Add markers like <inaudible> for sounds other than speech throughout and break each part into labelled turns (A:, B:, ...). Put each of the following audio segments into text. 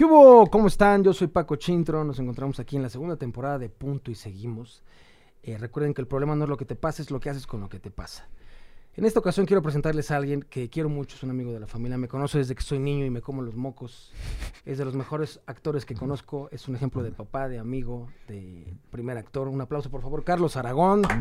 A: ¿Qué hubo? ¿Cómo están? Yo soy Paco Chintro. Nos encontramos aquí en la segunda temporada de Punto y Seguimos. Eh, recuerden que el problema no es lo que te pasa, es lo que haces con lo que te pasa. En esta ocasión quiero presentarles a alguien que quiero mucho, es un amigo de la familia, me conoce desde que soy niño y me como los mocos. Es de los mejores actores que conozco, es un ejemplo de papá, de amigo, de primer actor. Un aplauso por favor, Carlos Aragón. <laughs>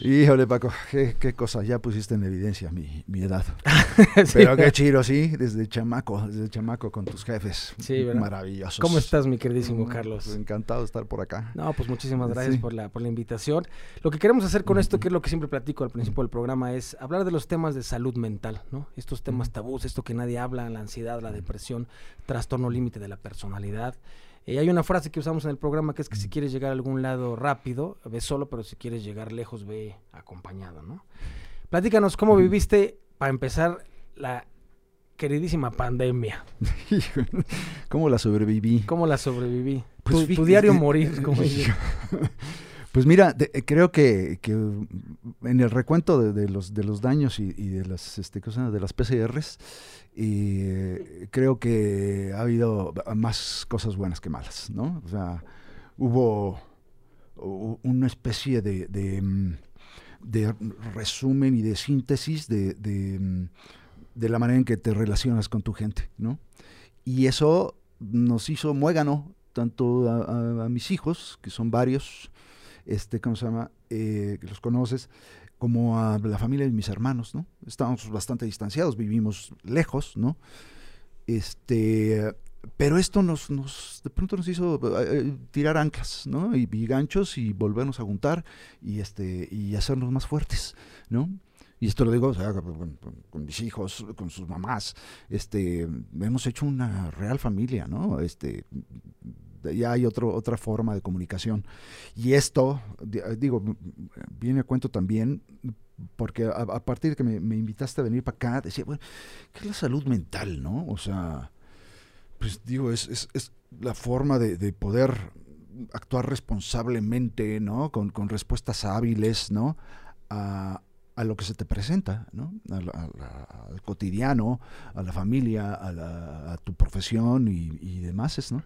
B: Híjole, Paco, qué, qué cosa, ya pusiste en evidencia mi, mi edad. <laughs> Pero qué chido, sí, desde chamaco, desde chamaco con tus jefes.
A: Sí, ¿verdad?
B: Maravillosos.
A: ¿Cómo estás, mi queridísimo
B: Mm,
A: Carlos?
B: pues encantado de estar por acá.
A: No, pues muchísimas gracias
B: Sí.
A: por, la, por la invitación. Lo que queremos hacer con esto, que es lo que siempre platico al principio del programa, es hablar de los temas de salud mental, ¿no? Estos temas tabús, esto que nadie habla, la ansiedad, la depresión, trastorno límite de la personalidad. Eh, hay una frase que usamos en el programa que es que si quieres llegar a algún lado rápido, ve solo, pero si quieres llegar lejos, ve acompañado, ¿no? Platícanos cómo viviste, para empezar, la queridísima pandemia. <laughs>
B: ¿Cómo la sobreviví?
A: ¿Cómo la sobreviví?
B: Pues
A: tu, tu diario morir, como. <laughs>
B: Pues mira, eh, creo que, en el recuento de, los, daños y, de las este, ¿cómo se llama? de las PCRs, eh, creo que ha habido más cosas buenas que malas, ¿no? O sea, hubo una especie mm, de resumen y de síntesis mm, de la manera en que te relacionas con tu gente, ¿no? Y eso nos hizo muégano, tanto a mis hijos, que son varios, este, ¿cómo se llama? Eh, los conoces, como a la familia de mis hermanos, ¿no? Estábamos bastante distanciados, vivimos lejos, ¿no? Este, pero esto nos, nos de pronto nos hizo eh, eh, tirar anclas, ¿no? Y, y ganchos y volvernos a juntar y este y hacernos más fuertes, ¿no? Y esto lo digo con- con mis hijos, con sus mamás, este, hemos hecho una real familia, ¿no? Este, ya hay otro, otra forma de comunicación. Y esto, di- digo, viene a cuento también, porque a, partir de que me, invitaste a venir para acá, decía, bueno, ¿qué es la salud mental, no? O sea, pues digo, es, es, es la forma de, de poder actuar responsablemente, ¿no? Con, con respuestas hábiles, ¿no? A, lo que se te presenta, ¿no? A al cotidiano, a la familia, a, la- tu profesión y, y demás, ¿no?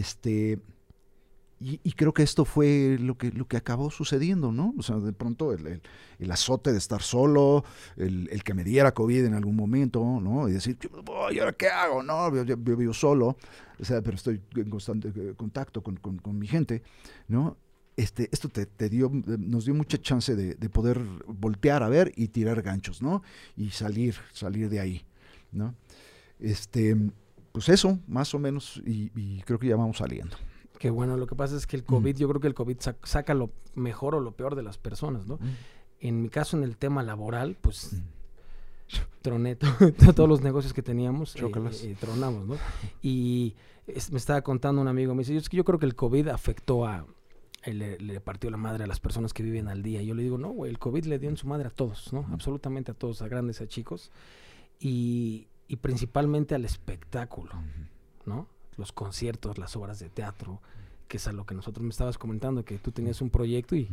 B: Este, y, creo que esto fue lo que, lo que acabó sucediendo, ¿no? O sea, de pronto el, el- azote de estar solo, el, que me diera COVID en algún momento, ¿no? Y decir, "Ay, ¿y ahora qué hago? No, yo vivo solo, o sea, pero estoy en constante eh, contacto con, con- con mi gente, ¿no? Este, esto te, te dio, nos dio mucha chance de, de poder voltear a ver y tirar ganchos, ¿no? Y salir, salir de ahí, ¿no? Este, pues eso, más o menos, y, y creo que ya vamos saliendo.
A: Que bueno, lo que pasa es que el COVID, yo creo que el COVID sa- saca lo mejor o lo peor de las personas, ¿no? En mi caso, en el tema laboral, pues <laughs> troné to- <laughs> todos los negocios que teníamos, eh, eh, tronamos, ¿no? Y es- me estaba contando un amigo, me dice, es que yo creo que el COVID afectó a, eh, le, le partió la madre a las personas que viven al día. Yo le digo, no, güey, el COVID le dio en su madre a todos, ¿no? Absolutamente a todos, a grandes, a chicos. Y, y principalmente al espectáculo. ¿no? Los conciertos, las obras de teatro, que es a lo que nosotros me estabas comentando, que tú tenías un proyecto y.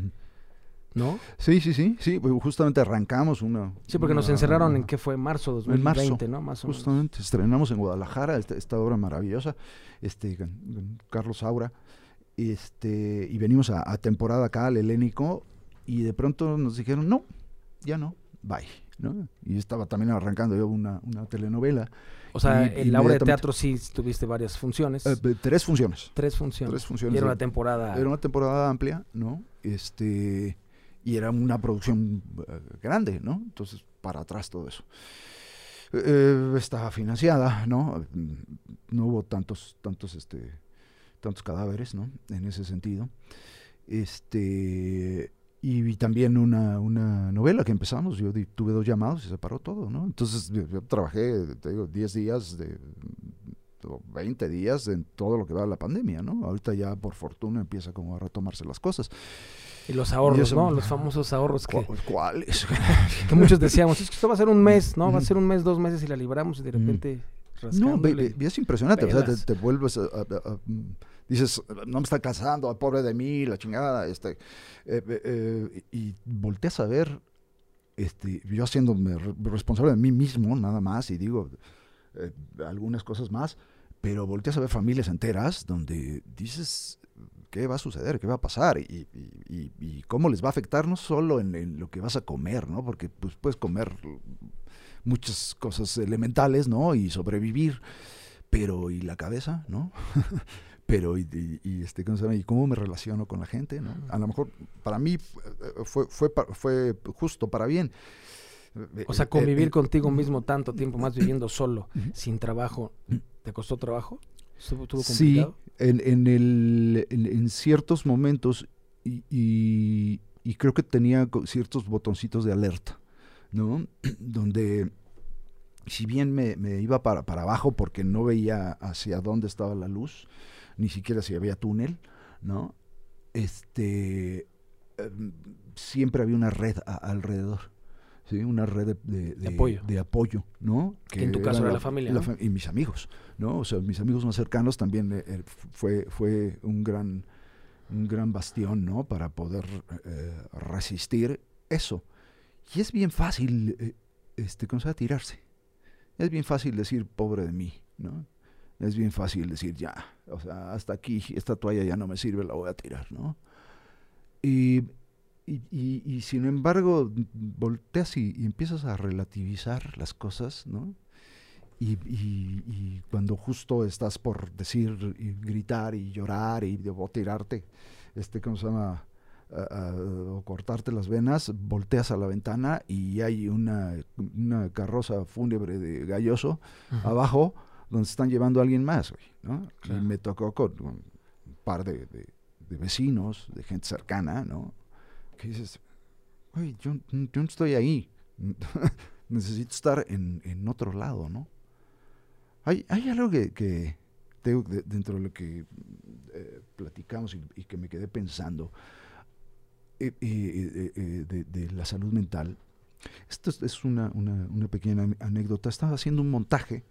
A: ¿no?
B: Sí, sí, sí, sí, pues justamente arrancamos una...
A: Sí, porque nos
B: una-
A: encerraron en que fue marzo
B: En marzo,
A: 2020, ¿no? Más o menos.
B: Justamente, estrenamos en Guadalajara esta, esta obra maravillosa, este, Carlos Saura, este, y venimos a, a temporada acá al Helénico, y de pronto nos dijeron, no, ya no, bye, ¿no? Y estaba también arrancando yo una, una telenovela,
A: O sea,
B: Y-
A: en la obra de teatro sí tuviste varias funciones.
B: eh, tres funciones,
A: tres funciones.
B: tres funciones
A: Y era una temporada.
B: Era una temporada amplia, ¿no? Este, y era una producción eh, grande, ¿no? Entonces, para atrás todo eso. Eh, estaba financiada, ¿no? Mm, No hubo tantos, tantos, este, tantos cadáveres, ¿no? En ese sentido. Este, y, también una, una novela que empezamos, yo di- tuve dos llamados y se paró todo, ¿no? Entonces, yo, yo trabajé, te digo, 10 días de o 20 días en todo lo que va de la pandemia, ¿no? Ahorita ya por fortuna empieza como a retomarse las cosas.
A: Y los
B: Y
A: ahorros,
B: eso-
A: ¿no? Los famosos ahorros que,
B: ¿Cu- ¿Cuáles? <laughs>
A: que muchos decíamos, es que esto va a ser un mes, ¿no? Va a ser un mes, dos meses y la libramos y de repente
B: No, es impresionante. O sea, te, vuelves a, a- a- a- dices, no me está casando, pobre de mí, la chingada, este, eh, eh, eh, y volteas a ver, este, yo haciéndome re- responsable de mí mismo, nada más, y digo, algunas cosas más, pero volteas a ver familias enteras donde dices, ¿qué va a suceder? ¿Qué va a pasar? Y, cómo les va a afectar no solo en, lo que vas a comer, ¿no? Porque pues, puedes comer muchas cosas elementales, ¿no? Y sobrevivir, pero ¿y la cabeza, no? <laughs> pero y, este ¿cómo, se y cómo me relaciono con la gente no a lo mejor para mí fue fue fue justo para bien.
A: O sea convivir contigo mismo tanto tiempo más viviendo solo sin trabajo te costó trabajo
B: ¿Estuvo, sí en, en, el, en, ciertos momentos y, y, creo que tenía ciertos botoncitos de alerta no <clears throat> donde si bien me, me iba para, para abajo porque no veía hacia dónde estaba la luz ni siquiera si había túnel, ¿no? Este, em, siempre había una red alrededor. ¿sí? una red de, apoyo. de apoyo, ¿no?
A: Que en tu caso era la, familia,
B: Y mis amigos, ¿no? O sea, mis amigos más cercanos también eh, eh, fue, fue un gran, un gran bastión, ¿no? Para poder eh, resistir eso. Y es bien fácil, este, ¿cómo se tirarse? Es bien fácil decir, pobre de mí, ¿no? Es bien fácil decir, ya, o sea, hasta aquí, esta toalla ya no me sirve, la voy a tirar, ¿no? Y, y, sin embargo, volteas y, empiezas a relativizar las cosas, ¿no? Y, cuando justo estás por decir y gritar y llorar y debo tirarte, este, ¿cómo se llama? o cortarte las venas, volteas a la ventana y hay una, una carroza fúnebre de galloso abajo donde se están llevando a alguien más, ¿no? Y me tocó con, un par de, vecinos, de gente cercana, ¿no? Que dices, oye, yo, no estoy ahí, <laughs> necesito estar en, otro lado, ¿no? Hay, hay algo que, que dentro de lo que eh, platicamos y, que me quedé pensando eh, eh, de, la salud mental. Esto es, una, una, una, pequeña anécdota. Estaba haciendo un montaje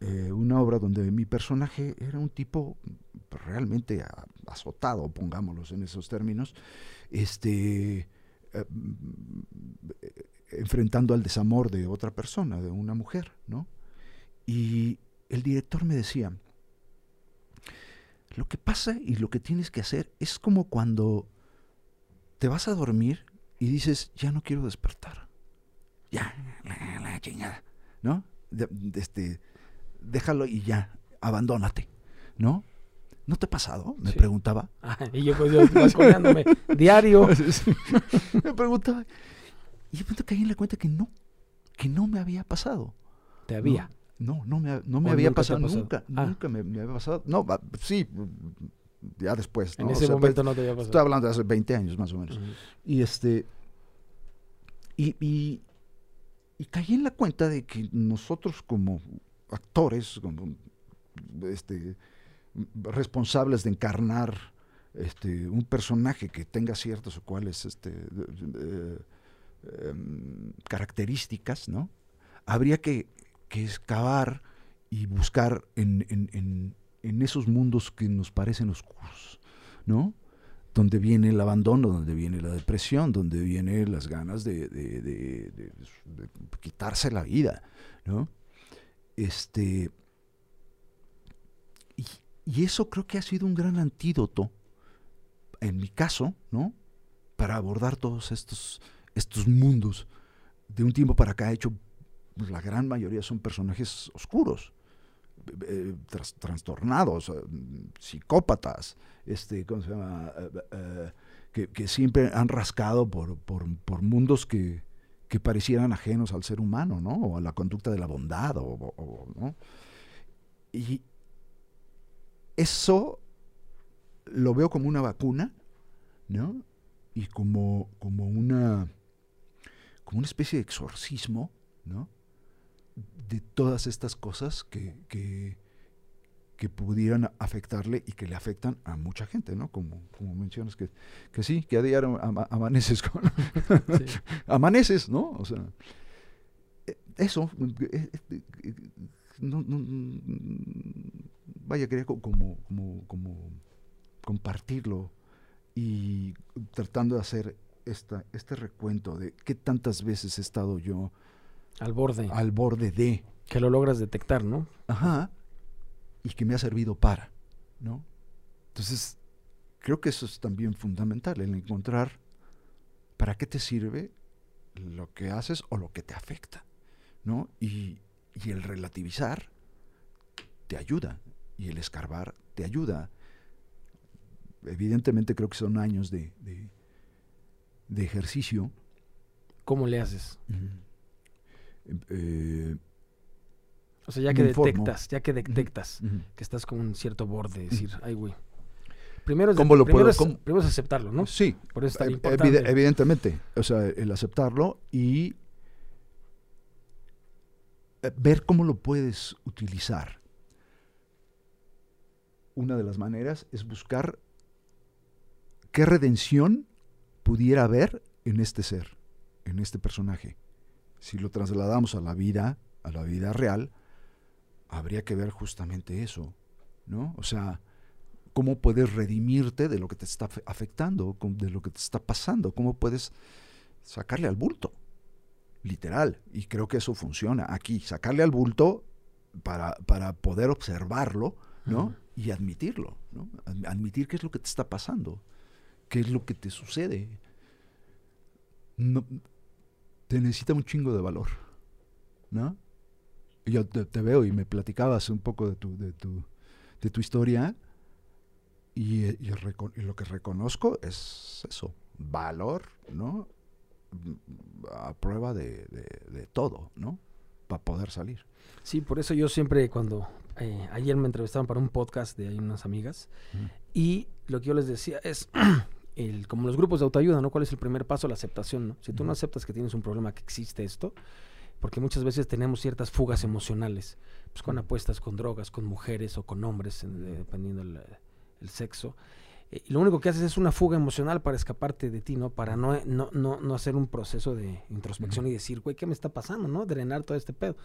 B: eh, una obra donde mi personaje era un tipo realmente azotado, pongámoslos en esos términos, este, eh, enfrentando al desamor de otra persona, de una mujer, ¿no? Y el director me decía, lo que pasa y lo que tienes que hacer es como cuando te vas a dormir y dices, ya no quiero despertar. Ya, la, chingada, ¿no? este, déjalo y ya, abandónate, ¿no? ¿No te ha pasado? Me preguntaba.
A: y yo pues yo <laughs> diario.
B: me preguntaba. Y de pronto caí en la cuenta que no, que no me había pasado.
A: ¿Te había?
B: No, no, me, no me había pasado, nunca, ah. nunca me, había pasado. No, sí, ya después.
A: En ese momento no te había pasado.
B: Estoy hablando de hace 20 años más o menos. Y este, y, y, y caí en la cuenta de que nosotros como actores este, responsables de encarnar este, un personaje que tenga ciertas o cuales este, em, características, ¿no? Habría que, excavar y buscar en, esos mundos que nos parecen oscuros, ¿no? Donde viene el abandono, donde viene la depresión, donde vienen las ganas de, de quitarse la vida, ¿no? Este, y, eso creo que ha sido un gran antídoto, en mi caso, ¿no? Para abordar todos estos, estos mundos. De un tiempo para acá, he hecho, pues, la gran mayoría son personajes oscuros, eh, trastornados, eh, psicópatas, este, ¿cómo se llama? Eh, que, siempre han rascado por, por mundos que, que parecieran ajenos al ser humano, ¿no? O a la conducta de la bondad, o, ¿no? Y eso lo veo como una vacuna, ¿no? Y como, como una como una especie de exorcismo, ¿no? De todas estas cosas que, que, que pudieran afectarle y que le afectan a mucha gente, ¿no? Como, como mencionas, que, que sí, que a diario amaneces con... <laughs> amaneces, ¿no? O sea, e, eso, e, e, no, vaya, quería como, como, como compartirlo y tratando de hacer esta, este recuento de qué tantas veces he estado yo
A: al borde.
B: Al borde de,
A: Que lo logras detectar, ¿no?
B: Ajá. Y que me ha servido para, ¿no? Entonces, creo que eso es también fundamental, el encontrar para qué te sirve lo que haces o lo que te afecta, ¿no? Y, y el relativizar te ayuda y el escarbar te ayuda. Evidentemente creo que son años de, de, de ejercicio.
A: ¿Cómo le haces?
B: Eh,
A: O sea, ya que
B: informo.
A: detectas, ya que detectas que estás con un cierto borde, decir, ay, güey. Primero es,
B: ¿Cómo lo
A: primero
B: puedo-
A: es-
B: cómo?
A: primero es aceptarlo, ¿no?
B: Sí,
A: Por eso es tan
B: ev-
A: importante.
B: evide- evidentemente. O sea, el aceptarlo y eh, ver cómo lo puedes utilizar. Una de las maneras es buscar qué redención pudiera haber en este ser, en este personaje. Si lo trasladamos a la vida, a la vida real, habría que ver justamente eso, ¿no? O sea, cómo puedes redimirte de lo que te está afe- afectando, de lo que te está pasando, cómo puedes sacarle al bulto, literal. Y creo que eso funciona aquí, sacarle al bulto para, para poder observarlo, ¿no? Y admitirlo, ¿no? Ad- Admitir qué es lo que te está pasando, qué es lo que te sucede. No, te necesita un chingo de valor, ¿no? Yo te, te veo y me platicabas un poco de tu, de tu, de tu historia y, y reco- y lo que reconozco es eso, valor, ¿no? Mm, A prueba de, de- de todo, ¿no? Para poder salir.
A: Sí, por eso yo siempre cuando eh, ayer me entrevistaron para un podcast de unas amigas
B: Ujú.
A: y lo que yo les decía es <clears throat> el, como los grupos de autoayuda, ¿no? ¿Cuál es el primer paso? La aceptación, ¿no? Si tú no aceptas que tienes un problema, que existe esto, porque muchas veces tenemos ciertas fugas emocionales, pues con apuestas, con drogas, con mujeres o con hombres, eh, dependiendo el, el sexo. Eh, y lo único que haces es una fuga emocional para escaparte de ti, ¿no? Para no, no, no, no hacer un proceso de introspección
B: Ujú.
A: y decir, güey, ¿qué me está pasando, no? Drenar todo este pedo.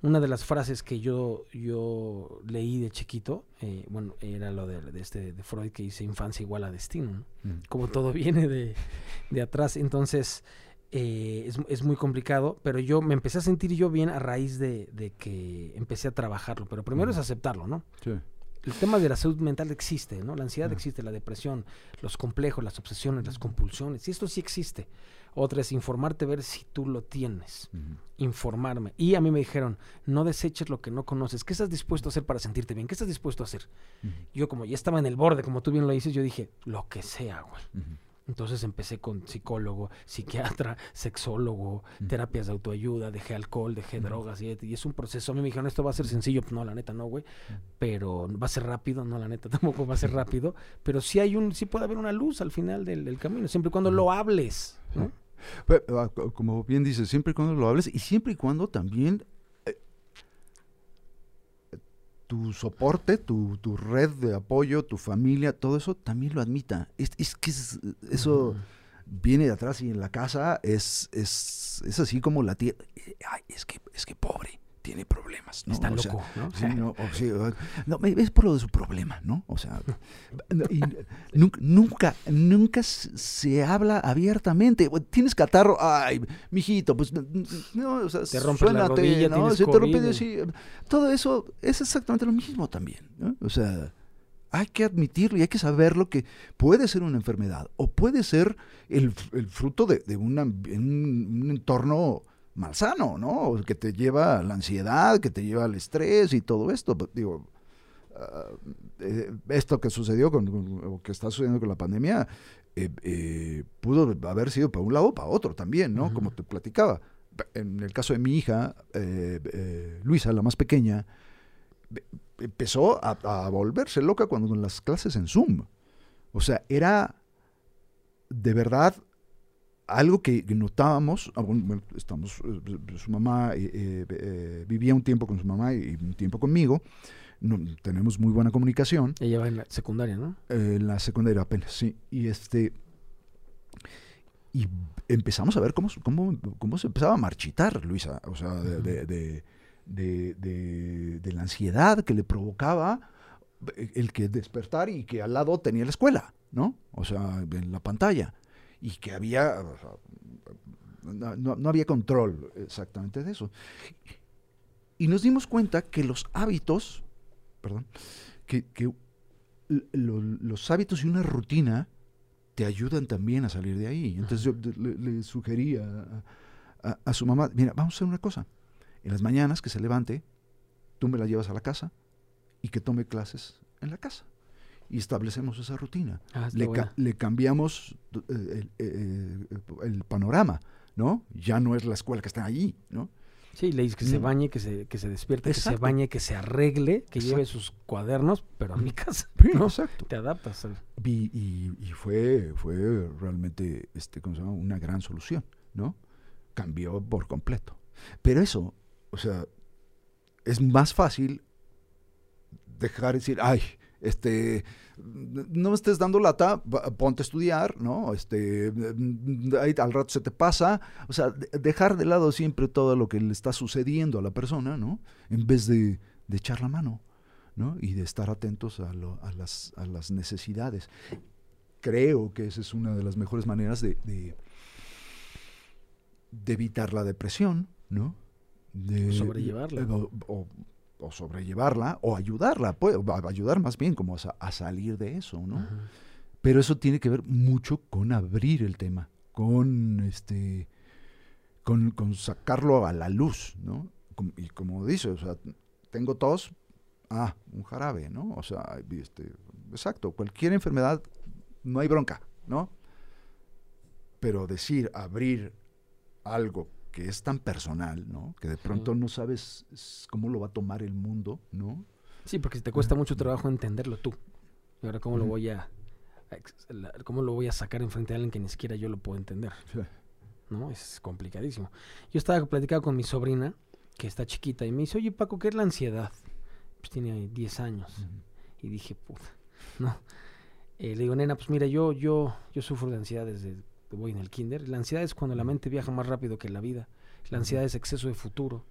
A: Una de las frases que yo, yo leí de chiquito, eh, bueno, era lo de, de este, de Freud que dice infancia igual a destino, ¿no?
B: Mm.
A: como todo <laughs> viene de, de atrás, entonces eh, es, es muy complicado, pero yo me empecé a sentir yo bien a raíz de, de que empecé a trabajarlo, pero primero es aceptarlo, ¿no?
B: Sí.
A: El tema de la salud mental existe, ¿no? La ansiedad existe, la depresión, los complejos, las obsesiones, las compulsiones, y esto sí existe. Otra es informarte, ver si tú lo tienes, informarme. Y a mí me dijeron, no deseches lo que no conoces. ¿Qué estás dispuesto a hacer para sentirte bien? ¿Qué estás dispuesto a hacer? Yo como ya estaba en el borde, como tú bien lo dices, yo dije, lo que sea, güey. Entonces empecé con psicólogo, psiquiatra, <laughs> sexólogo,
B: Mm.
A: terapias de autoayuda, dejé alcohol, dejé
B: Mm.
A: drogas y, y es un proceso. A mí me dijeron, esto va a ser sencillo, no, la neta no, güey, pero va a ser rápido, no, la neta <laughs> tampoco va a ser rápido, pero sí hay un, sí puede haber una luz al final del, del camino, siempre y cuando lo hables, ¿no?
B: Pero, ah, co- como bien dices, siempre y cuando lo hables y siempre y cuando también tu soporte, tu, tu red de apoyo, tu familia, todo eso también lo admita. Es, es que es- eso viene de atrás y en la casa es, es, es así como la tía. Ay, es que, es que pobre, tiene problemas. ¿no?
A: Está
B: O sea,
A: loco, ¿no?
B: Sí, no, o sí, no, me- es por lo de su problema, ¿no? O sea, y nunca, nunca, nunca se habla abiertamente. Tienes catarro, ay, mijito, pues no, o sea,
A: Te rompes la rodilla,
B: ¿no? Se te rompe así, todo eso es exactamente lo mismo también, ¿no? O sea, hay que admitirlo y hay que saberlo que puede ser una enfermedad o puede ser el, el fruto de, de una- un, un entorno malsano, ¿no? Que te lleva a la ansiedad, que te lleva al estrés y todo esto. Digo, ah, eh, esto que sucedió con, con- o que está sucediendo con la pandemia eh, eh, pudo haber sido para un lado o para otro también, ¿no? Como te platicaba. En el caso de mi hija, Luisa, la más pequeña, empezó a, a volverse loca cuando con las clases en Zoom. O sea, era de verdad algo que, notábamos. ah, bueno, estamos, eh, su mamá eh, eh, eh, vivía un tiempo con su mamá y un tiempo conmigo. No, tenemos muy buena comunicación.
A: Ella va en la secundaria, ¿no?
B: Eh, en la secundaria apenas, sí. Y este. Y empezamos a ver cómo, cómo, cómo se empezaba a marchitar Luisa. O sea, de, de, de- de- de- de la ansiedad que le provocaba el que despertar y que al lado tenía la escuela, ¿no? O sea, en la pantalla. Y que había. o sea, no, no- no había control exactamente de eso. Y nos dimos cuenta que los hábitos, perdón, que, que los hábitos y una rutina te ayudan también a salir de ahí. Entonces yo le, sugería a, su mamá, mira, vamos a hacer una cosa. En las mañanas que se levante, tú me la llevas a la casa y que tome clases en la casa. Y establecemos esa rutina. Ah, le, cambiamos eh, el, eh, el, panorama, ¿no? Ya no es la escuela que está allí, ¿no?
A: Sí, le dices que se mm. bañe, que se, que se despierte, que se bañe, que se arregle, que lleve sus cuadernos, pero a mi casa. ¿no? Exacto. Te adaptas.
B: Y, y, fue, fue realmente este, una gran solución, ¿no? Cambió por completo. Pero eso, o sea, es más fácil dejar decir, ay, este, no me estés dando lata, ponte a estudiar, ¿no? Este, ahí al rato se te pasa, o sea, dejar de lado siempre todo lo que le está sucediendo a la persona, ¿no? En vez de, echar la mano, ¿no? Y de estar atentos a, las, a las necesidades. Creo que esa es una de las mejores maneras de, de, evitar la depresión, ¿no?
A: De, Sobrellevarla
B: o sobrellevarla o ayudarla, puede, ayudar más bien como a, salir de eso, ¿no? Pero eso tiene que ver mucho con abrir el tema, con este con, sacarlo a la luz, ¿no? Y como dice, o sea, tengo tos, ah, un jarabe, ¿no? O sea, este, exacto, cualquier enfermedad no hay bronca, ¿no? Pero decir, abrir algo que es tan personal, ¿no? Que de pronto no sabes cómo lo va a tomar el mundo, ¿no?
A: Sí, porque te cuesta mucho trabajo entenderlo tú. Y ahora cómo lo voy a cómo lo voy a sacar enfrente de alguien que ni siquiera yo lo puedo entender. ¿No? Es complicadísimo. Yo estaba platicando con mi sobrina, que está chiquita, y me dice, oye Paco, ¿qué es la ansiedad? Pues tiene 10 años. Y dije, puta, no. Eh, le digo, nena, pues mira, yo, yo, yo sufro de ansiedad desde voy en el kinder. La ansiedad es cuando la mente viaja más rápido que la vida. La ansiedad es exceso de futuro.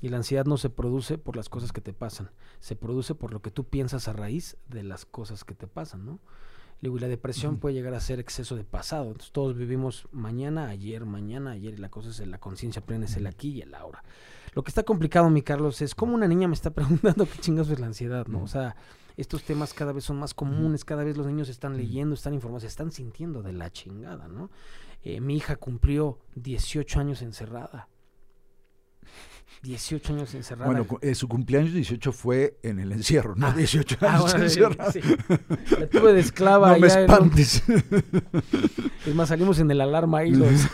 A: Y la ansiedad no se produce por las cosas que te pasan, se produce por lo que tú piensas a raíz de las cosas que te pasan, ¿no? y la depresión puede llegar a ser exceso de pasado. Entonces todos vivimos mañana, ayer, mañana, ayer, y la cosa es la conciencia plena, es el aquí y el ahora. Lo que está complicado, mi Carlos, es como una niña me está <laughs> preguntando qué chingados es la ansiedad, ¿no? O sea, estos temas cada vez son más comunes, cada vez los niños están leyendo, están informados, están sintiendo de la chingada, ¿no? Eh, mi hija cumplió 18 años encerrada. 18 años encerrada.
B: Bueno, eh, su cumpleaños 18 fue en el encierro, no 18 ah, años ah, encerrada.
A: La tuve de esclava. <laughs>
B: No me espantes. <laughs>
A: Es más, salimos en el alarma y los...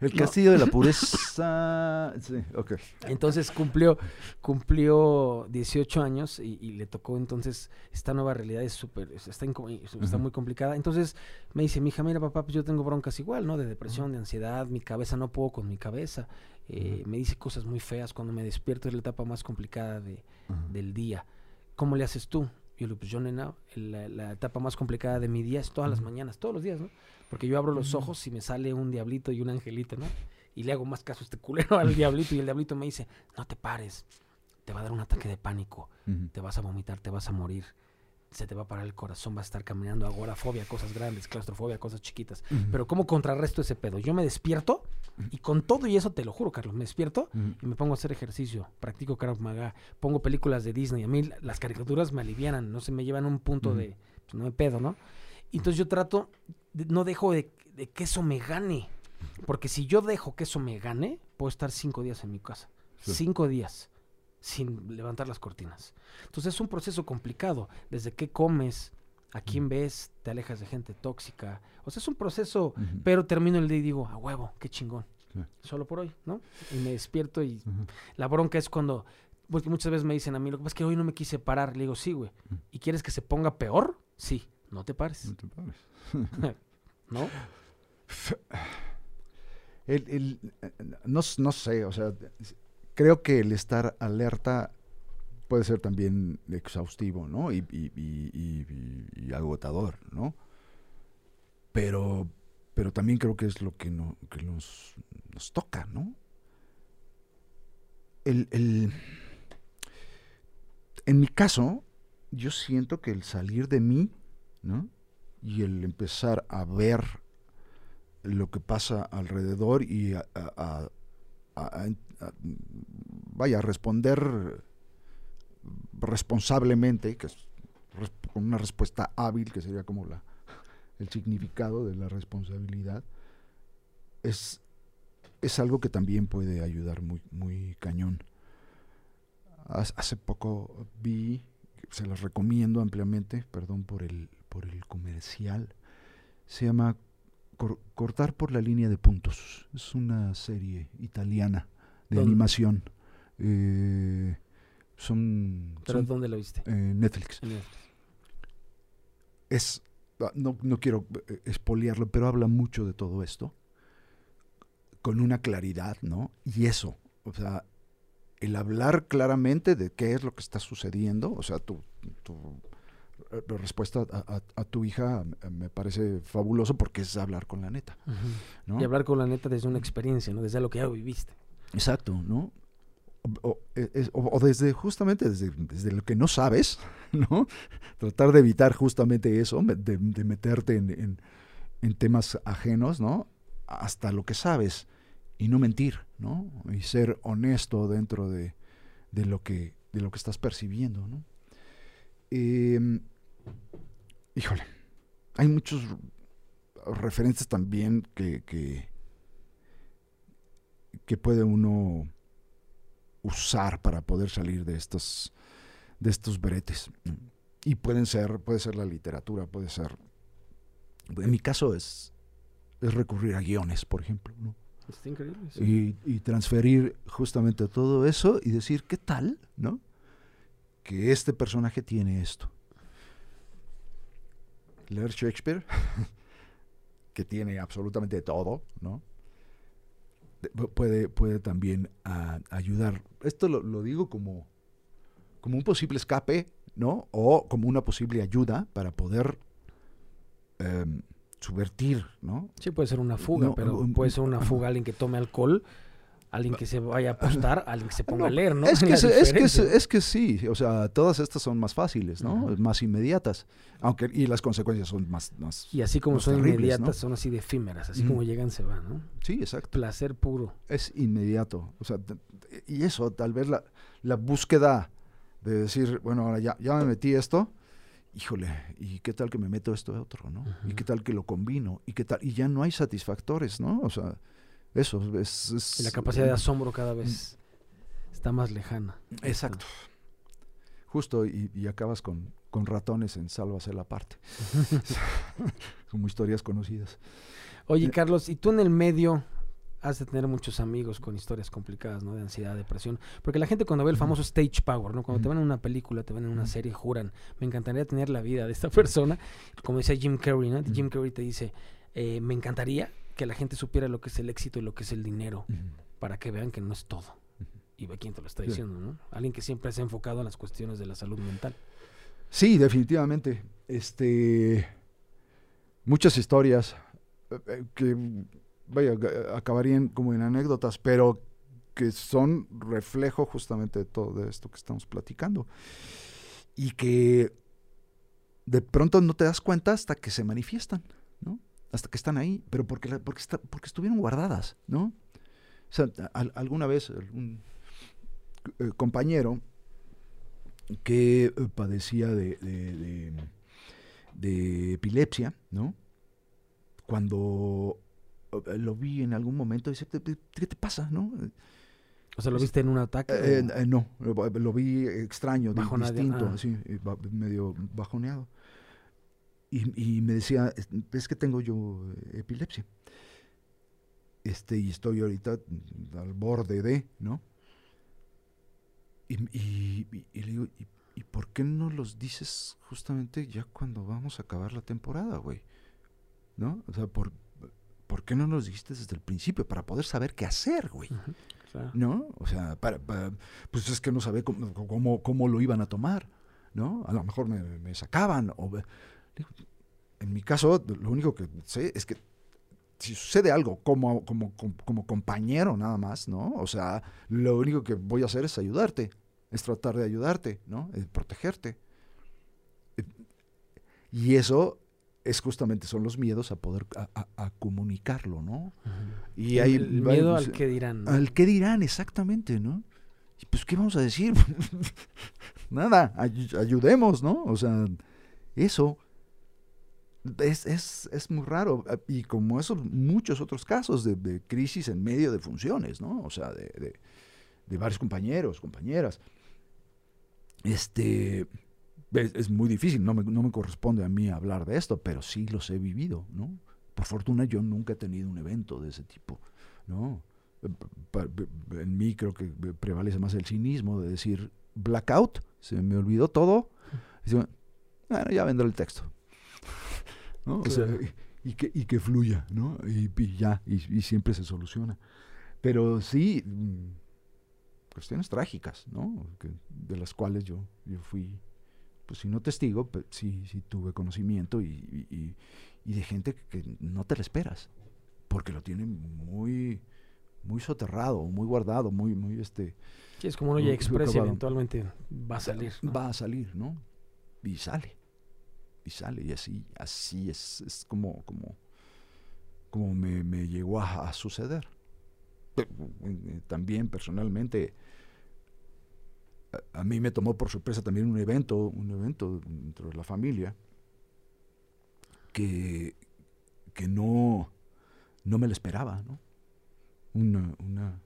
B: el castillo de la <laughs> pureza. Sí, ok.
A: Entonces cumplió, cumplió 18 años y, le tocó entonces esta nueva realidad es súper, está, está muy complicada. Entonces me dice, mi hija, mira papá, pues yo tengo broncas igual, ¿no? De depresión, de ansiedad, mi cabeza no puedo con mi cabeza. Eh, me dice cosas muy feas cuando me despierto, es la etapa más complicada de, del día. ¿Cómo le haces tú? Yo le digo, pues yo, nena, la, etapa más complicada de mi día es todas las mañanas, todos los días, ¿no? Porque yo abro los ojos y me sale un diablito y un angelito, ¿no? Y le hago más caso a este culero <laughs> al diablito y el diablito me dice, no te pares, te va a dar un ataque de pánico, te vas a vomitar, te vas a morir se te va a parar el corazón, vas a estar caminando, agorafobia, cosas grandes, claustrofobia, cosas chiquitas. Pero ¿cómo contrarresto ese pedo? Yo me despierto y con todo y eso te lo juro, Carlos, me despierto y me pongo a hacer ejercicio, practico Krav Maga, pongo películas de Disney. A mí las caricaturas me alivianan, no se me llevan a un punto de, pues, no me pedo, ¿no? Y entonces yo trato, no dejo de, que eso me gane. Porque si yo dejo que eso me gane, puedo estar cinco días en mi casa. Cinco días sin levantar las cortinas. Entonces es un proceso complicado, desde qué comes, a quién ves, te alejas de gente tóxica. O sea, es un proceso, pero termino el día y digo, a huevo, qué chingón. Solo por hoy, ¿no? Y me despierto y la bronca es cuando, porque muchas veces me dicen a mí, lo que pasa es que hoy no me quise parar. Le digo, sí, güey. ¿Y quieres que se ponga peor? Sí, no te pares. No te pares. <laughs> ¿No? <laughs>
B: El, no, no sé, o sea, creo que el estar alerta puede ser también exhaustivo, ¿no? Y, agotador, ¿no? Pero, pero también creo que es lo que, no, nos, toca, ¿no? El, el, en mi caso, yo siento que el salir de mí, ¿no? Y el empezar a ver lo que pasa alrededor y a, vaya, responder responsablemente, con una respuesta hábil, que sería como la, el significado de la responsabilidad, es, es algo que también puede ayudar muy, muy cañón. Hace poco vi, se los recomiendo ampliamente, perdón por el, por el comercial, se llama Cortar por la línea de puntos. Es una serie italiana de animación. Eh, son,
A: ¿Pero dónde la viste?
B: Netflix. Es, ah, no, no quiero eh, espolearlo, pero habla mucho de todo esto con una claridad, ¿no? Y eso, o sea, el hablar claramente de qué es lo que está sucediendo, o sea, tu, tu eh, respuesta a, tu hija eh, me parece fabuloso porque es hablar con la neta.
A: Y hablar con la neta desde una experiencia, ¿no? Desde lo que ya viviste.
B: Exacto, ¿no? O, desde justamente desde, lo que no sabes, <laughs> ¿no? Tratar de evitar justamente eso, de, meterte en, en, temas ajenos, ¿no? Hasta lo que sabes y no mentir, ¿no? Y ser honesto dentro de, lo, que, de lo que estás percibiendo, ¿no? Em, híjole, hay muchos referentes también que, que, puede uno usar para poder salir de estos, de estos bretes. Y pueden ser, puede ser la literatura, puede ser. En mi caso es, es recurrir a guiones, por ejemplo, ¿no?
A: Está increíble.
B: Y, transferir justamente todo eso y decir, ¿qué tal? ¿No? Que este personaje tiene esto. Leer Shakespeare, <laughs> que tiene absolutamente todo, ¿no? Puede, puede también ayudar. Esto lo, digo como, como un posible escape, ¿no? O como una posible ayuda para poder em, subvertir, ¿no?
A: Sí, puede ser una fuga, pero puede ser una fuga alguien que tome alcohol, alguien que se vaya a apostar, alguien que se ponga a leer, ¿no?
B: Es <laughs> que, es, que, es que sí, o sea, todas estas son más fáciles, ¿no? Más inmediatas, aunque y las consecuencias son más, más
A: Y así como son inmediatas, son así de efímeras, así como llegan, se van, ¿no?
B: Sí, exacto.
A: Placer puro.
B: Es inmediato, o sea, y eso, tal vez la, la búsqueda de decir, bueno, ahora ya, ya me metí esto, híjole, ¿y qué tal que me meto esto de otro, no? ¿Y qué tal que lo combino? ¿Y qué tal? Y ya no hay satisfactores, ¿no? O sea, eso es...
A: y la capacidad de asombro cada vez está más lejana.
B: Exacto. Justo, y, acabas con, con, ratones en Sálvase la parte. <laughs> Como historias conocidas.
A: Oye, eh, Carlos, ¿y tú en el medio has de tener muchos amigos con historias complicadas, ¿no? De ansiedad, depresión. Porque la gente cuando ve el famoso stage power, ¿no? Cuando te van en una película, te van en una serie, juran, me encantaría tener la vida de esta <laughs> persona. Como dice Jim Carrey, ¿no? Jim Carrey te dice, eh, me encantaría que la gente supiera lo que es el éxito y lo que es el dinero, para que vean que no es todo. Y ve quién te lo está diciendo, ¿no? Alguien que siempre se ha enfocado en las cuestiones de la salud mental.
B: Sí, definitivamente. Este, muchas historias eh, eh, que vaya, acabarían como en anécdotas, pero que son reflejo justamente de todo esto que estamos platicando. Y que de pronto no te das cuenta hasta que se manifiestan. Hasta que están ahí, pero porque, porque, porque estuvieron guardadas, ¿no? O sea, alguna vez un eh, compañero que eh, padecía de, de, de epilepsia, ¿no? Cuando eh, lo vi en algún momento dice, ¿qué te pasa? ¿no?
A: O sea, ¿lo viste en un ataque?
B: Eh, eh, no, lo, vi extraño, distinto, así, medio bajoneado. Y, me decía, es que tengo yo epilepsia. Este, y estoy ahorita al borde de, ¿no? Y, y le digo, ¿y, por qué no los dices justamente ya cuando vamos a acabar la temporada, güey? ¿No? O sea, por, ¿por qué no nos dijiste desde el principio para poder saber qué hacer, güey? ¿No? O sea, para, pues es que no sabía cómo, cómo, lo iban a tomar, ¿no? A lo mejor me, sacaban. O, en mi caso, lo único que sé es que si sucede algo como, como, como, compañero nada más, ¿no? O sea, lo único que voy a hacer es ayudarte, es tratar de ayudarte, ¿no? Es protegerte. Y eso es justamente son los miedos a poder a, comunicarlo, ¿no?
A: Y hay el miedo al que dirán.
B: Al que dirán, exactamente, ¿no? Y pues, ¿qué vamos a decir? <laughs> Nada, ayudemos, ¿no? O sea, eso es, es, es, muy raro. Y como esos muchos otros casos de, crisis en medio de funciones, ¿no? O sea, de, de, varios compañeros, compañeras. Este, es, muy difícil, no me, no me, corresponde a mí hablar de esto, pero sí los he vivido, ¿no? Por fortuna yo nunca he tenido un evento de ese tipo, ¿no? En mí creo que prevalece más el cinismo de decir blackout, se me olvidó todo, bueno, ya vendrá el texto, ¿no? y, que, y que fluya, ¿no? Y, ya, y, siempre se soluciona. Pero sí, mm, cuestiones trágicas, ¿no? de las cuales yo, yo fui, pues si no testigo, pero sí, sí tuve conocimiento y, de gente que no te la esperas, porque lo tienen muy, muy soterrado, muy guardado, muy, muy este...
A: Sí, es como uno ya expresa, eventualmente va a salir.
B: Va a salir, ¿no? Y sale y sale y así, así es, es como, como, como me, me llegó a, suceder. Eh, también personalmente, a, mí me tomó por sorpresa también un evento, un evento dentro de la familia que, que no, no me lo esperaba, ¿no? Una, una,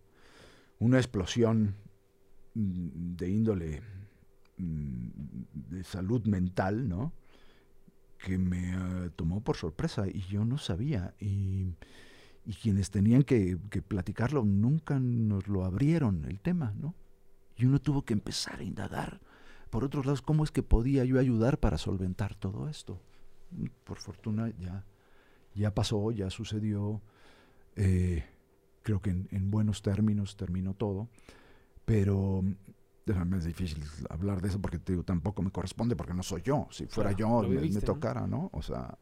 B: una explosión de índole mm, de salud mental, ¿no? Que me ah, tomó por sorpresa y yo no sabía. Y, quienes tenían que, platicarlo nunca nos lo abrieron el tema, ¿no? Y uno tuvo que empezar a indagar. Por otros lados, ¿cómo es que podía yo ayudar para solventar todo esto? Por fortuna ya, ya pasó, ya sucedió. Eh, creo que en buenos términos terminó todo. Pero es difícil hablar de eso porque te digo, tampoco me corresponde porque no soy yo. Si fuera yo, me, tocara, ¿no? O sea,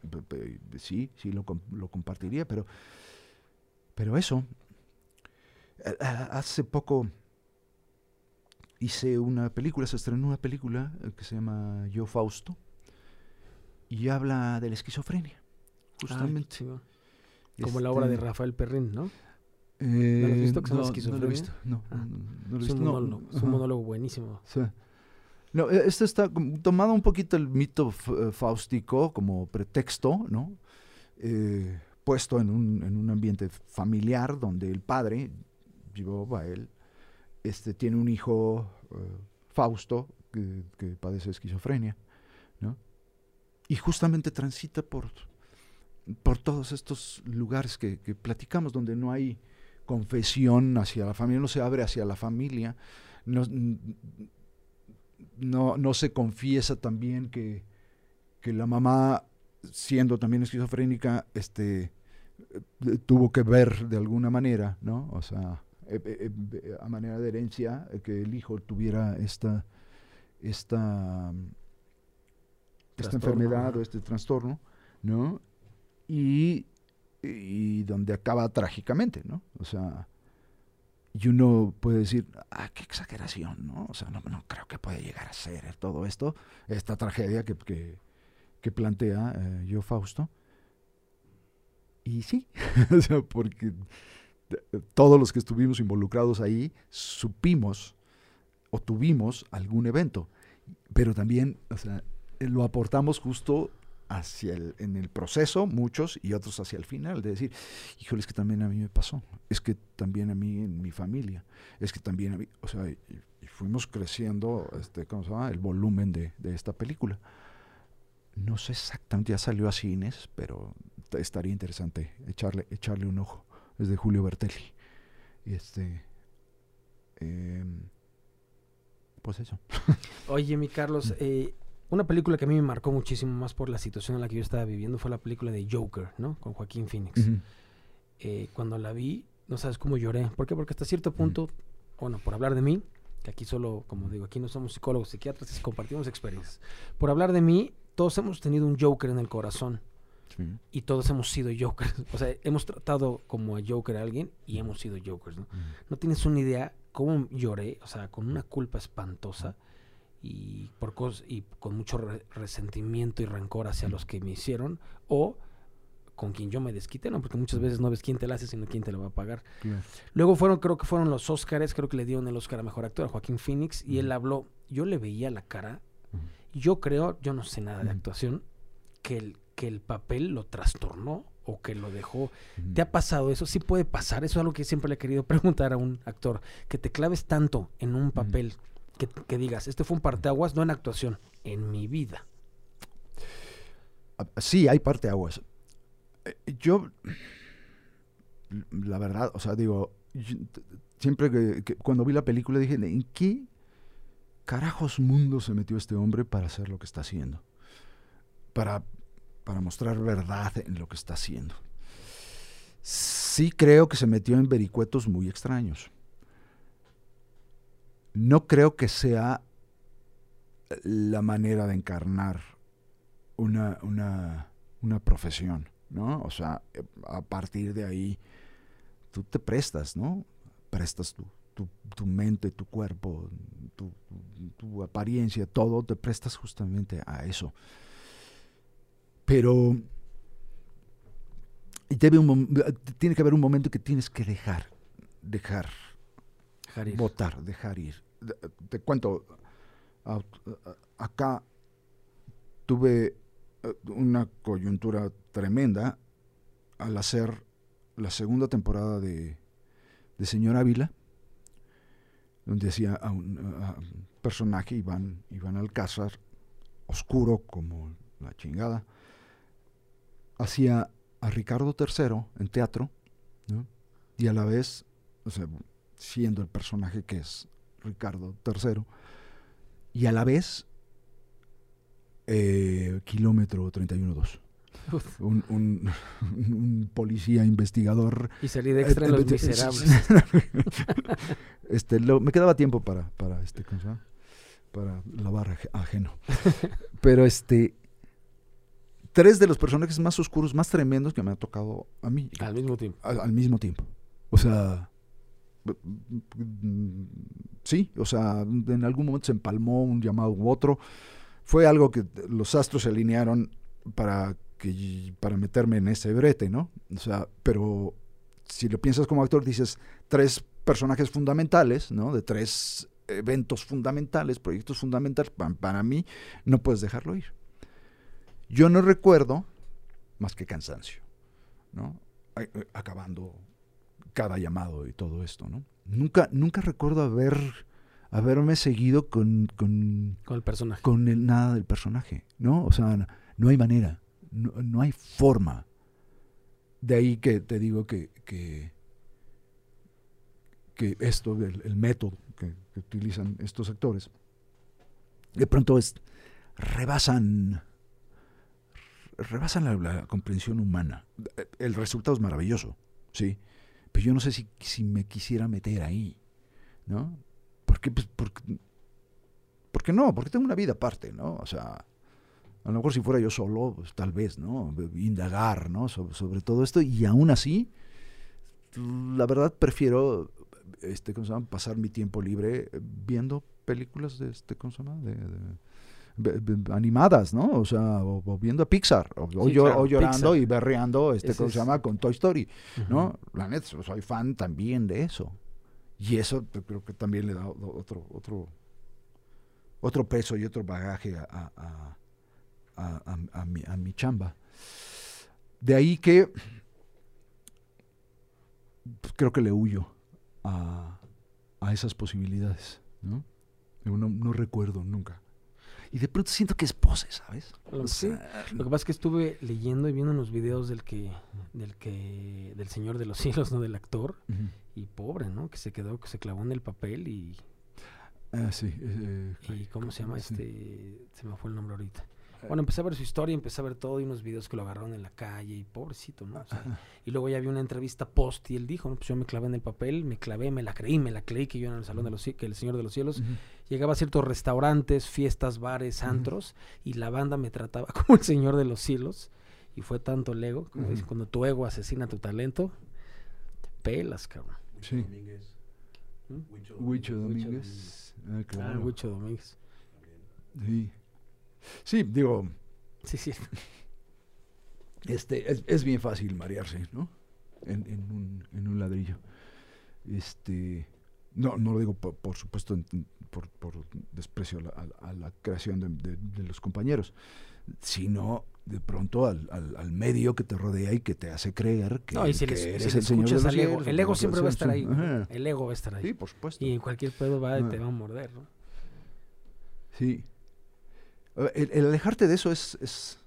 B: sí, sí lo, lo, compartiría, pero, pero eso. Hace poco hice una película, se estrenó una película eh, que se llama Yo Fausto y habla de la esquizofrenia, justamente.
A: Como la obra de este, Rafael Perrin, ¿no?
B: Eh, ¿No lo has visto? Que no, no, lo he visto. No,
A: ah, no, lo he visto. Es un monólogo, es un monólogo buenísimo.
B: Sí. No, e, esto está tomado un poquito el mito eh, faustico como pretexto, ¿no? Eh, puesto en un, en un ambiente familiar donde el padre, a él, este, tiene un hijo, Fausto, que, que, padece esquizofrenia, ¿no? Y justamente transita por, por todos estos lugares que, que platicamos, donde no hay confesión hacia la familia, no se abre hacia la familia, no, no, se confiesa también que, que, la mamá, siendo también esquizofrénica, este, eh, tuvo que ver de alguna manera, ¿no? O sea, eh, eh, a manera de herencia, que el hijo tuviera esta, esta, esta enfermedad o este trastorno, ¿no? Y y donde acaba trágicamente, ¿no? O sea, y uno puede decir, ah, qué exageración, ¿no? O sea, no, no creo que pueda llegar a ser todo esto, esta tragedia que, que, plantea eh, yo, Fausto. Y sí, <laughs> o sea, porque todos los que estuvimos involucrados ahí supimos o tuvimos algún evento, pero también, o sea, lo aportamos justo hacia el, en el proceso, muchos, y otros hacia el final, de decir, híjole, es que también a mí me pasó, es que también a mí en mi familia, es que también a mí, o sea, y, fuimos creciendo, este, ¿cómo se llama?, el volumen de, de, esta película. No sé exactamente, ya salió a cines, pero estaría interesante echarle, echarle un ojo. Es de Julio Bertelli. Este, em, pues eso.
A: Oye, mi Carlos, <laughs> eh, una película que a mí me marcó muchísimo más por la situación en la que yo estaba viviendo fue la película de Joker, ¿no? Con Joaquín Phoenix. Eh, cuando la vi, no sabes cómo lloré. ¿Por qué? Porque hasta cierto punto, bueno, por hablar de mí, que aquí solo, como digo, aquí no somos psicólogos, psiquiatras, compartimos experiencias. Por hablar de mí, todos hemos tenido un Joker en el corazón. Y todos hemos sido Jokers. <laughs> O sea, hemos tratado como a Joker a alguien y hemos sido Jokers, ¿no? No tienes una idea cómo lloré, o sea, con una culpa espantosa y, por y con mucho resentimiento y rencor hacia los que me hicieron, o con quien yo me desquite, ¿no? Porque muchas veces no ves quién te la hace, sino quién te lo va a pagar. Luego fueron, creo que fueron los Oscars, creo que le dieron el Oscar a Mejor Actor a Joaquín Phoenix, y él habló, yo le veía la cara, yo creo, yo no sé nada de actuación, que el, que el papel lo trastornó o que lo dejó. ¿Te ha pasado eso? Sí puede pasar, eso es algo que siempre le he querido <laughs> preguntar a un actor, que te claves tanto en un papel, que, que digas, este fue un parteaguas, no en actuación, en mi vida.
B: Ah, sí, hay parteaguas eh, yo, la verdad, o sea, digo, siempre que, cuando vi la película dije, ¿en qué carajos mundo se metió este hombre para hacer lo que está haciendo? Para, para mostrar verdad en lo que está haciendo. Sí creo que se metió en vericuetos muy extraños. No creo que sea la manera de encarnar una, una, una profesión. ¿no? O sea, eh, a partir de ahí, tú te prestas, ¿no? Prestas tu, tu, mente, tu cuerpo, tu, apariencia, todo, te prestas justamente a eso. Pero debe tiene que haber un momento que tienes que dejar, dejar, dejar ir. votar, dejar ir. Te cuento, acá tuve eh, una coyuntura tremenda al hacer la segunda temporada de, de Señor Ávila, donde hacía a un, personaje, Iván, Alcázar, oscuro como la chingada, hacía a Ricardo III en teatro, y a la vez, o sea, siendo el personaje que es Ricardo III, y a la vez eh, kilómetro 312. Un, un, <laughs> un, policía investigador.
A: Y salí de extra en Los Miserables. <laughs>
B: este, me quedaba tiempo para, para, este, para lavar ajeno. <laughs> Pero este, tres de los personajes más oscuros, más tremendos que me ha tocado a mí.
A: Al mismo tiempo.
B: Al, mismo tiempo. O sea, sí, o sea, en algún momento se empalmó un llamado u otro fue algo que los astros se alinearon para, para meterme en ese brete, ¿no? O sea, pero si lo piensas como actor, dices tres personajes fundamentales, ¿no? De tres eventos fundamentales, proyectos fundamentales, para, mí no puedes dejarlo ir. Yo no recuerdo más que cansancio, ¿no? Eh, acabando cada llamado y todo esto, ¿no? Nunca, nunca recuerdo haber haberme seguido con, con,
A: el personaje.
B: Con el, nada del personaje, ¿no? O sea, no, hay manera, no, hay forma. De ahí que te digo que, que, esto, el, método que, utilizan estos actores, de pronto es, rebasan, rebasan la, la, comprensión humana. El resultado es maravilloso, ¿sí? Pero yo no sé si, si me quisiera meter ahí, ¿no? Porque, pues, porque no, porque tengo una vida aparte, ¿no? O sea, a lo mejor si fuera yo solo, pues tal vez, ¿no? Indagar, ¿no? Sobre, todo esto. Y aún así, la verdad prefiero, este, ¿cómo se llama? Pasar mi tiempo libre viendo películas de, este, ¿cómo se llama? De, animadas, ¿no? O sea, o, viendo a Pixar, o, llorando y berreando, este, ¿cómo se llama? Con Toy Story, ¿no? La neta, soy fan también de eso. Y eso creo que también le da otro, otro, otro peso y otro bagaje a, mi, chamba. De ahí que pues, creo que le huyo a, esas posibilidades. ¿no? no recuerdo nunca y de pronto siento que es pose, ¿sabes?
A: Lo, que pasa es que estuve leyendo y viendo unos videos del que, del que, del Señor de los <laughs> Cielos, ¿no? Del actor. Y pobre, ¿no? Que se quedó, que se clavó en el papel y.
B: Ah, sí. Eh,
A: ¿Y cómo se llama este? Se me fue el nombre ahorita. Bueno, empecé a ver su historia, empecé a ver todo y unos videos que lo agarraron en la calle y pobrecito, ¿no? y luego ya vi una entrevista post y él dijo, no, pues yo me clavé en el papel, me clavé, me la creí, me la creí que yo en el Salón de los que el Señor de los Cielos. Llegaba a ciertos restaurantes, fiestas, bares, antros y la banda me trataba <laughs> como el Señor de los Cielos. Y fue tanto el ego, como dice, cuando tu ego asesina tu talento, pelas, cabrón.
B: Sí. Huicho Domínguez.
A: Ah, claro. Huicho Domínguez.
B: Sí. Sí, digo.
A: Sí, sí.
B: Este, es, bien fácil marearse, ¿no? En, en, un, ladrillo. Este, no, no lo digo por, supuesto por, desprecio a la, creación de, los compañeros, sino de pronto al, al, medio que te rodea y que te hace creer que, eres el señor de
A: el ego. El ego siempre va a estar ahí. El ego va a estar ahí.
B: Sí, por supuesto.
A: Y en cualquier pedo va, te va a morder, ¿no?
B: Sí. El, alejarte de eso es, es,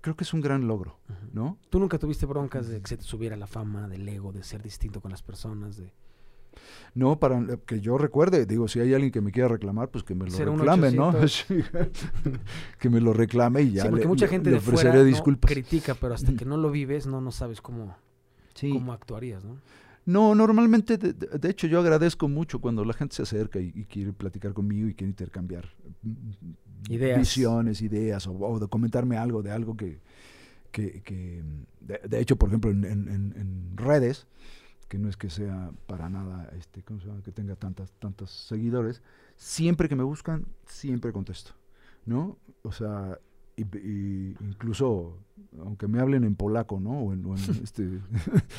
B: Creo que es un gran logro, ¿no?
A: ¿Tú nunca tuviste broncas de que se te subiera la fama, del ego, de ser distinto con las personas, de...
B: No, para que yo recuerde, digo, si hay alguien que me quiera reclamar, pues que me lo reclame, ¿no? <laughs> que me lo reclame y ya.
A: Sí, porque mucha gente de fuera critica, pero hasta que no lo vives, no, no sabes cómo, cómo actuarías, ¿no?
B: No, normalmente, de, hecho, yo agradezco mucho cuando la gente se acerca y, quiere platicar conmigo y quiere intercambiar mm, ideas. visiones, ideas, o, de comentarme algo de algo que, que, de, hecho, por ejemplo, en, en redes, que no es que sea para nada, este, ¿cómo se llama? que tenga tantas, tantos seguidores, siempre que me buscan, siempre contesto, ¿no? O sea, y, incluso, aunque me hablen en polaco, ¿no? O en, <laughs> este...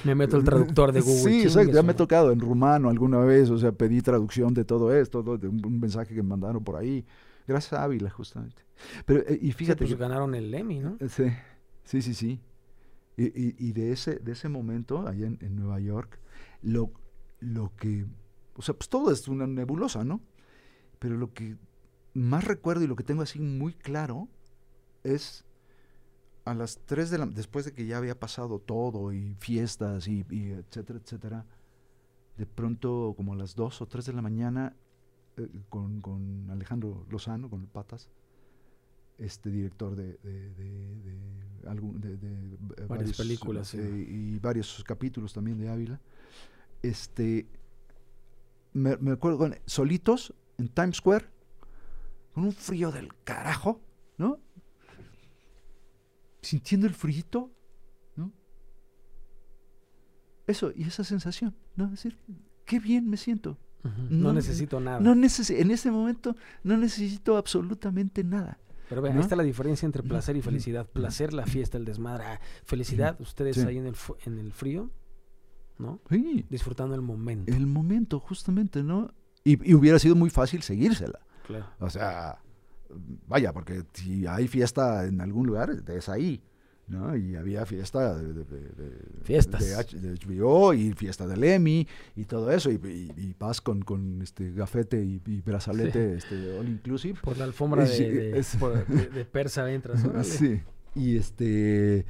A: me meto el traductor de <laughs> Google.
B: Sí, exacto, ya me he tocado en rumano alguna vez, o sea, pedí traducción de todo esto, de un, mensaje que me mandaron por ahí, gracias a Ávila, justamente. Pero, eh, y fíjate...
A: Sí, pues ganaron el Emmy, ¿no?
B: Sí, sí, sí, sí. Y, y, de, ese, de ese momento, allá en, Nueva York, lo, lo que, o sea, pues todo es una nebulosa, ¿no? Pero lo que más recuerdo y lo que tengo así muy claro es a las 3 de la después de que ya había pasado todo y fiestas y, etcétera, etcétera, de pronto como a las 2 o 3 de la mañana eh, con, con, Alejandro Lozano, con el Patas, este director de, de, de,
A: de, varias películas
B: eh, y varios capítulos también de Ávila. Este, me, me acuerdo, solitos en Times Square, con un frío del carajo, ¿no? Sintiendo el frío, ¿no? Eso, y esa sensación, ¿no? Es decir, qué bien me siento.
A: no, necesito nada.
B: No en ese momento no necesito absolutamente nada.
A: Pero vean, ahí está la diferencia entre placer y felicidad. Placer, la fiesta, el desmadre. Ah, felicidad, ustedes ahí en el, en el frío, ¿no?
B: Sí.
A: Disfrutando el momento.
B: El momento, justamente, ¿no? Y, hubiera sido muy fácil seguírsela. Claro. O sea, vaya, porque si hay fiesta en algún lugar, es ahí. ¿no? Y había fiesta de, de,
A: Fiestas.
B: de, HBO y fiesta del Emmy y todo eso. Y, y, vas con, con, este gafete y, brazalete este, all inclusive.
A: Por la alfombra de, <laughs> persa entras.
B: Sí. Y este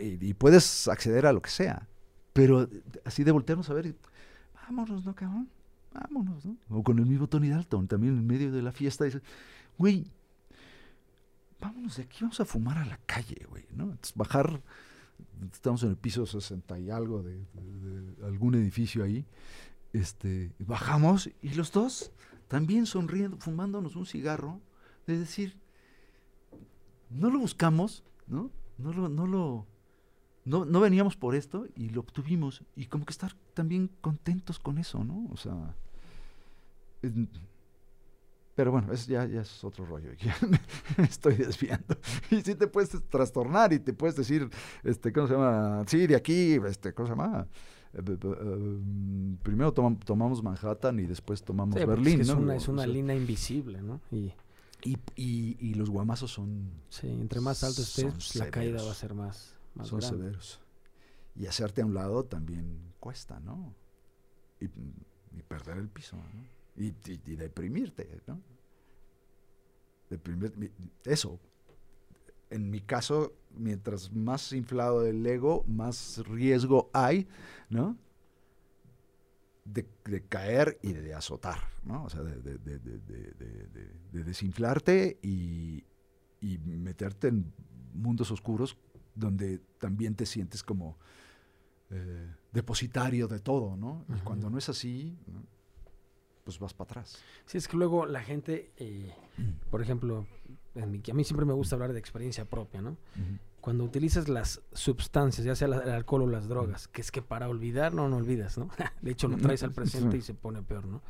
B: y, puedes acceder a lo que sea. Pero así de voltearnos a ver, vámonos, ¿no, cabrón? Vámonos, ¿no? O con el mismo Tony Dalton, también en medio de la fiesta, dice, güey, vámonos de aquí, vamos a fumar a la calle, güey, ¿no? Entonces, bajar, estamos en el piso 60 y algo de, algún edificio ahí, este, bajamos y los dos también sonriendo, fumándonos un cigarro, de decir, no lo buscamos, ¿no? No lo, no lo, no, no veníamos por esto y lo obtuvimos y como que estar también contentos con eso, ¿no? O sea, pero bueno, es, ya, ya es otro rollo. <laughs> Ya me estoy desviando. <laughs> Y sí te puedes trastornar y te puedes decir, este, ¿cómo se llama? Sí, de aquí, este, ¿cómo se llama? Eh, eh, primero tomamos Manhattan y después tomamos Berlín,
A: es
B: ¿no?
A: Una, es una línea invisible, ¿no? Y,
B: y, y, los guamazos son...
A: Sí, entre más alto estés, pues, la caída va a ser más, más
B: Son severos. Y hacerte a un lado también cuesta, ¿no? Y, y perder el piso, ¿no? Y, deprimirte, ¿no? eso. En mi caso, mientras más inflado el ego, más riesgo hay, ¿no? De, caer y de azotar, ¿no? O sea, de, desinflarte y, meterte en mundos oscuros donde también te sientes como eh, depositario de todo, ¿no? Y cuando no es así, pues vas para atrás.
A: Sí, es que luego la gente, eh, por ejemplo, a mí siempre me gusta hablar de experiencia propia, ¿no? Cuando utilizas las sustancias, ya sea el alcohol o las drogas, que es que para olvidar no, no olvidas, ¿no? <laughs> de hecho, lo traes al presente y se pone peor, ¿no?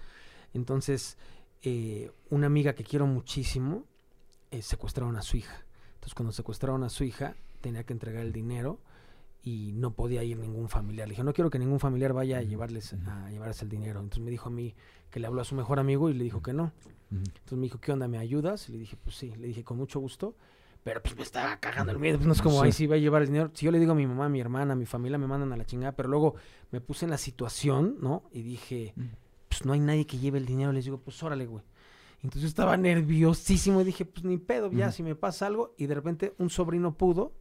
A: Entonces, eh, una amiga que quiero muchísimo, eh, secuestraron a su hija. Entonces cuando secuestraron a su hija, tenía que entregar el dinero y no podía ir ningún familiar. Le dije, no quiero que ningún familiar vaya a llevarles a llevarse el dinero. Entonces me dijo a mí que le habló a su mejor amigo y le dijo que no. Entonces me dijo, ¿qué onda? ¿Me ayudas? Y le dije, pues sí. Le dije, con mucho gusto. Pero pues me estaba cagando el miedo. Pues no es como, ahí sí va a llevar el dinero. Si yo le digo a mi mamá, a mi hermana, a mi familia, me mandan a la chingada. Pero luego me puse en la situación, ¿no? Y dije, pues no hay nadie que lleve el dinero. Les digo, pues órale, güey. Entonces estaba nerviosísimo y dije, pues ni pedo, ya, si me pasa algo. Y de repente un sobrino pudo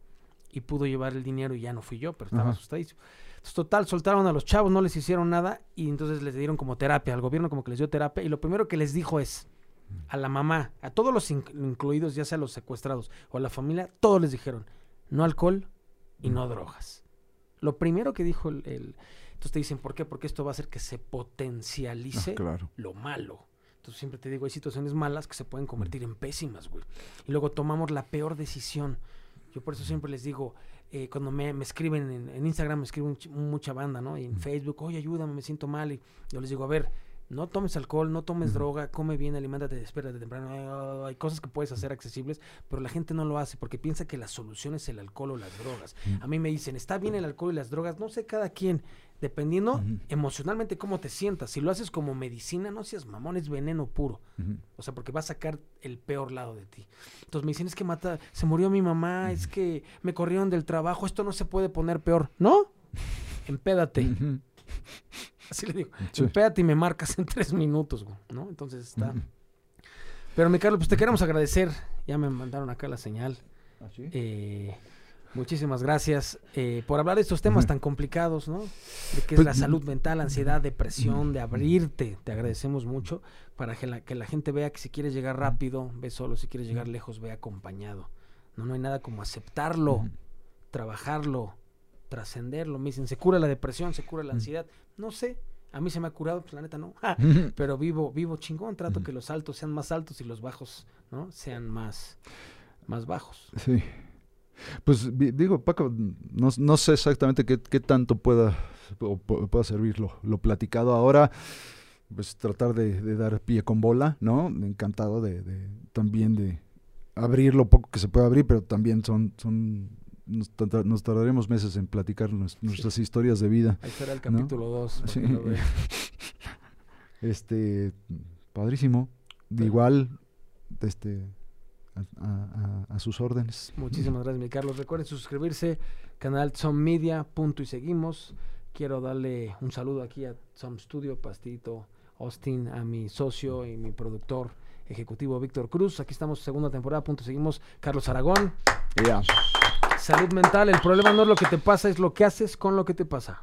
A: y pudo llevar el dinero y ya no fui yo, pero estaba asustadísimo. Entonces, total, soltaron a los chavos, no les hicieron nada y entonces les dieron como terapia, al gobierno como que les dio terapia y lo primero que les dijo es a la mamá, a todos los incluidos, ya sea los secuestrados o a la familia, todos les dijeron, no alcohol y no drogas. Lo primero que dijo el... entonces te dicen, ¿por qué? Porque esto va a hacer que se potencialice ah, lo malo. Entonces siempre te digo, hay situaciones malas que se pueden convertir en pésimas, güey. Y luego tomamos la peor decisión. Yo por eso siempre les digo, eh, cuando me, escriben en, Instagram, me escriben mucha banda, ¿no? Y en Facebook, oye, ayúdame, me siento mal. Y yo les digo, a ver, no tomes alcohol, no tomes droga, come bien, alimentate, de temprano. Hay cosas que puedes hacer accesibles, pero la gente no lo hace porque piensa que la solución es el alcohol o las drogas. A mí me dicen, está bien el alcohol y las drogas, no sé cada quien, dependiendo emocionalmente cómo te sientas. Si lo haces como medicina, no seas mamón, es veneno puro. O sea, porque va a sacar el peor lado de ti. Entonces me dicen, es que mata, se murió mi mamá, es que me corrieron del trabajo, esto no se puede poner peor. ¿No? <laughs> Empédate. Así le digo. Empédate y me marcas en tres minutos, ¿no? Entonces está. Pero mi Carlos, pues te queremos agradecer. Ya me mandaron acá la señal. ¿Ah, eh, muchísimas gracias eh, por hablar de estos temas tan complicados, ¿no? De qué es pues, la salud mental, ansiedad, depresión, de abrirte. Te agradecemos mucho para que la, que la gente vea que si quieres llegar rápido, ve solo, si quieres llegar lejos, ve acompañado. No, no hay nada como aceptarlo, trabajarlo, trascenderlo. Me dicen, se cura la depresión, se cura la ansiedad. No sé, a mí se me ha curado, pues la neta no. <laughs> Pero vivo, vivo chingón, trato que los altos sean más altos y los bajos, ¿no? Sean más, más bajos.
B: Sí. Pues digo, Paco, no, no sé exactamente qué, qué, tanto pueda, pueda servir lo, platicado ahora. Pues tratar de, dar pie con bola, ¿no? Encantado de, de, también de abrir lo poco que se puede abrir, pero también son, son nos, tardaremos meses en platicar nuestras historias de vida.
A: Ahí será el capítulo 2. <laughs>
B: este, padrísimo. Igual, este, a, sus órdenes.
A: Muchísimas gracias, mi Carlos. Recuerden suscribirse, canal Som Media, punto y seguimos. Quiero darle un saludo aquí a Som Studio, Pastito Austin, a mi socio y mi productor ejecutivo Víctor Cruz. Aquí estamos, segunda temporada, punto y seguimos. Carlos Aragón.
B: Ya.
A: Salud mental, el problema no es lo que te pasa, es lo que haces con lo que te pasa.